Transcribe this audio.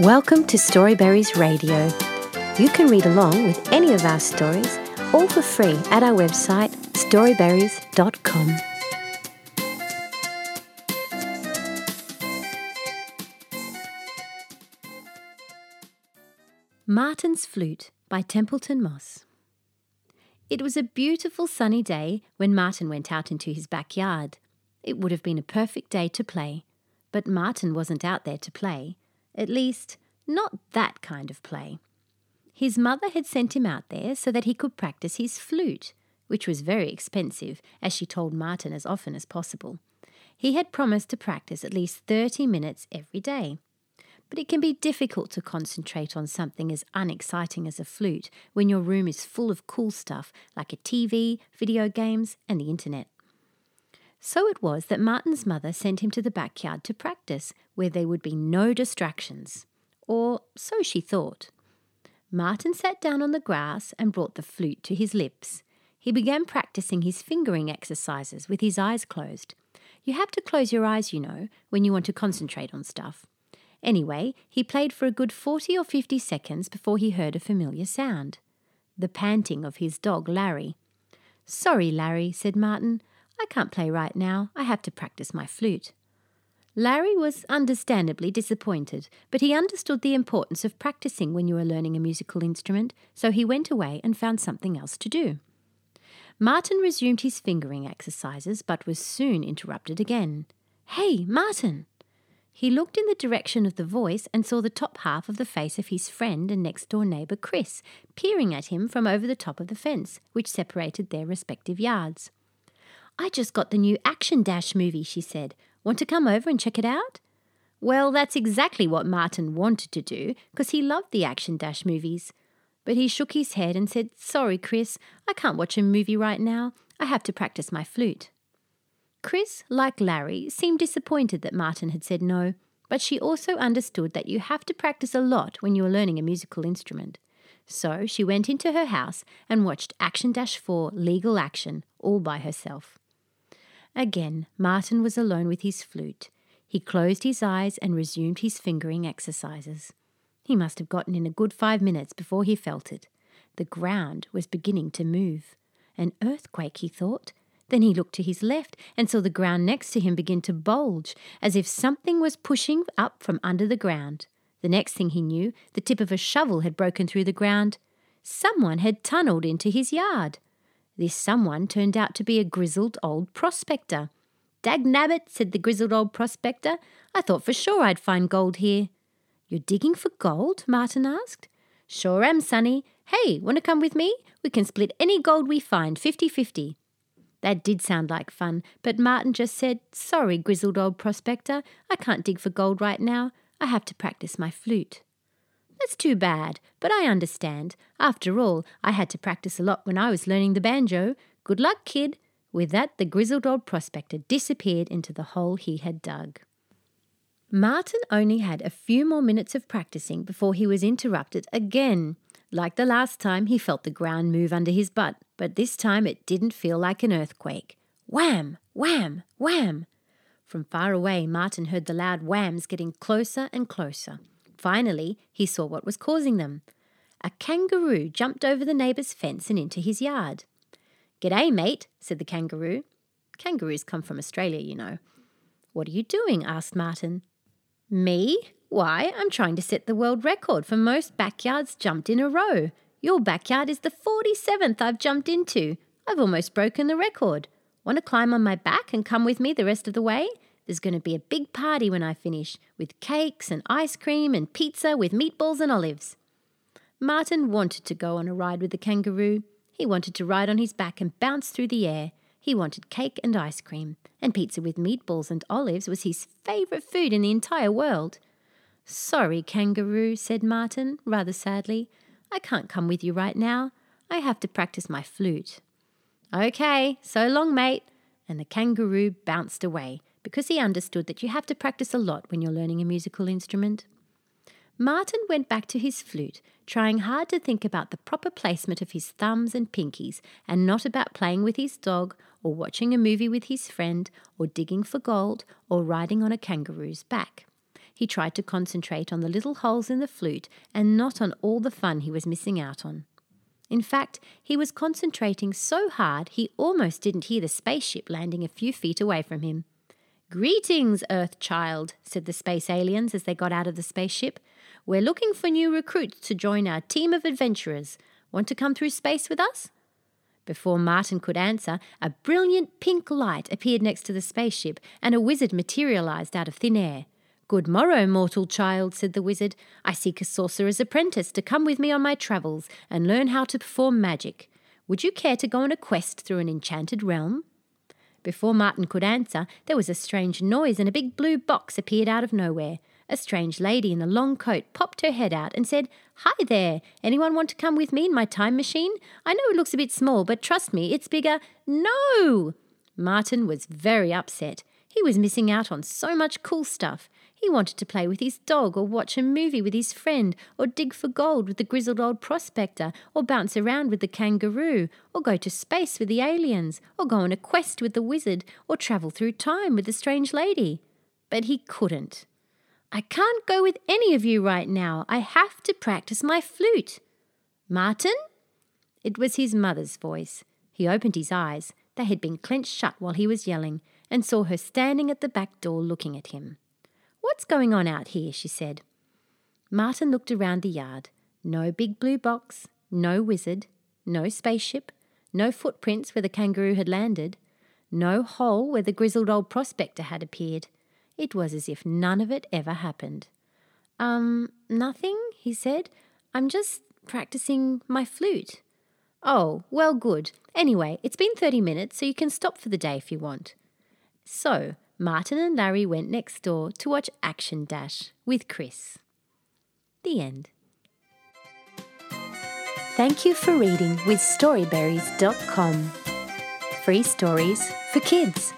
Welcome to Storyberries Radio. You can read along with any of our stories, all for free at our website storyberries.com. Martin's Flute by Templeton Moss. It was a beautiful sunny day when Martin went out into his backyard. It would have been a perfect day to play, but Martin wasn't out there to play. At least, not that kind of play. His mother had sent him out there so that he could practice his flute, which was very expensive, as she told Martin as often as possible. He had promised to practice at least 30 minutes every day. But it can be difficult to concentrate on something as unexciting as a flute when your room is full of cool stuff like a TV, video games, and the internet. So it was that Martin's mother sent him to the backyard to practice, where there would be no distractions. Or so she thought. Martin sat down on the grass and brought the flute to his lips. He began practicing his fingering exercises with his eyes closed. You have to close your eyes, you know, when you want to concentrate on stuff. Anyway, he played for a good 40 or 50 seconds before he heard a familiar sound the panting of his dog, Larry. Sorry, Larry, said Martin. I can't play right now. I have to practice my flute. Larry was understandably disappointed, but he understood the importance of practicing when you are learning a musical instrument, so he went away and found something else to do. Martin resumed his fingering exercises, but was soon interrupted again. Hey, Martin! He looked in the direction of the voice and saw the top half of the face of his friend and next door neighbour Chris, peering at him from over the top of the fence, which separated their respective yards. I just got the new Action Dash movie, she said. Want to come over and check it out? Well, that's exactly what Martin wanted to do, because he loved the Action Dash movies. But he shook his head and said, Sorry, Chris, I can't watch a movie right now. I have to practice my flute. Chris, like Larry, seemed disappointed that Martin had said no, but she also understood that you have to practice a lot when you are learning a musical instrument. So she went into her house and watched Action Dash 4 Legal Action all by herself. Again, Martin was alone with his flute. He closed his eyes and resumed his fingering exercises. He must have gotten in a good five minutes before he felt it. The ground was beginning to move. An earthquake, he thought. Then he looked to his left and saw the ground next to him begin to bulge, as if something was pushing up from under the ground. The next thing he knew, the tip of a shovel had broken through the ground. Someone had tunnelled into his yard. This someone turned out to be a grizzled old prospector. Dagnabbit, said the grizzled old prospector. I thought for sure I'd find gold here. You're digging for gold? Martin asked. Sure am, sonny. Hey, want to come with me? We can split any gold we find, fifty-fifty. That did sound like fun, but Martin just said, Sorry, grizzled old prospector, I can't dig for gold right now. I have to practice my flute. That's too bad, but I understand. After all, I had to practice a lot when I was learning the banjo. Good luck, kid. With that, the grizzled old prospector disappeared into the hole he had dug. Martin only had a few more minutes of practicing before he was interrupted again. Like the last time, he felt the ground move under his butt, but this time it didn't feel like an earthquake. Wham! Wham! Wham! From far away, Martin heard the loud whams getting closer and closer. Finally, he saw what was causing them. A kangaroo jumped over the neighbour's fence and into his yard. G'day, mate, said the kangaroo. Kangaroos come from Australia, you know. What are you doing? asked Martin. Me? Why, I'm trying to set the world record for most backyards jumped in a row. Your backyard is the 47th I've jumped into. I've almost broken the record. Want to climb on my back and come with me the rest of the way? There's going to be a big party when I finish, with cakes and ice cream and pizza with meatballs and olives. Martin wanted to go on a ride with the kangaroo. He wanted to ride on his back and bounce through the air. He wanted cake and ice cream, and pizza with meatballs and olives was his favourite food in the entire world. Sorry, kangaroo, said Martin, rather sadly. I can't come with you right now. I have to practice my flute. Okay, so long, mate. And the kangaroo bounced away, because he understood that you have to practice a lot when you're learning a musical instrument. Martin went back to his flute, trying hard to think about the proper placement of his thumbs and pinkies, and not about playing with his dog, or watching a movie with his friend, or digging for gold, or riding on a kangaroo's back. He tried to concentrate on the little holes in the flute and not on all the fun he was missing out on. In fact, he was concentrating so hard he almost didn't hear the spaceship landing a few feet away from him. Greetings, Earth child, said the space aliens as they got out of the spaceship. We're looking for new recruits to join our team of adventurers. Want to come through space with us? Before Martin could answer, a brilliant pink light appeared next to the spaceship and a wizard materialized out of thin air. Good morrow, mortal child, said the wizard. I seek a sorcerer's apprentice to come with me on my travels and learn how to perform magic. Would you care to go on a quest through an enchanted realm? Before Martin could answer, there was a strange noise and a big blue box appeared out of nowhere. A strange lady in a long coat popped her head out and said, Hi there! Anyone want to come with me in my time machine? I know it looks a bit small, but trust me, it's bigger. No! Martin was very upset. He was missing out on so much cool stuff. He wanted to play with his dog, or watch a movie with his friend, or dig for gold with the grizzled old prospector, or bounce around with the kangaroo, or go to space with the aliens, or go on a quest with the wizard, or travel through time with the strange lady. But he couldn't. I can't go with any of you right now. I have to practice my flute. Martin? It was his mother's voice. He opened his eyes. They had been clenched shut while he was yelling, and saw her standing at the back door looking at him. What's going on out here? she said. Martin looked around the yard. No big blue box, no wizard, no spaceship, no footprints where the kangaroo had landed, no hole where the grizzled old prospector had appeared. It was as if none of it ever happened. Um, nothing, he said. I'm just practicing my flute. Oh, well, good. Anyway, it's been 30 minutes, so you can stop for the day if you want. So, Martin and Larry went next door to watch Action Dash with Chris. The end. Thank you for reading with Storyberries.com. Free stories for kids.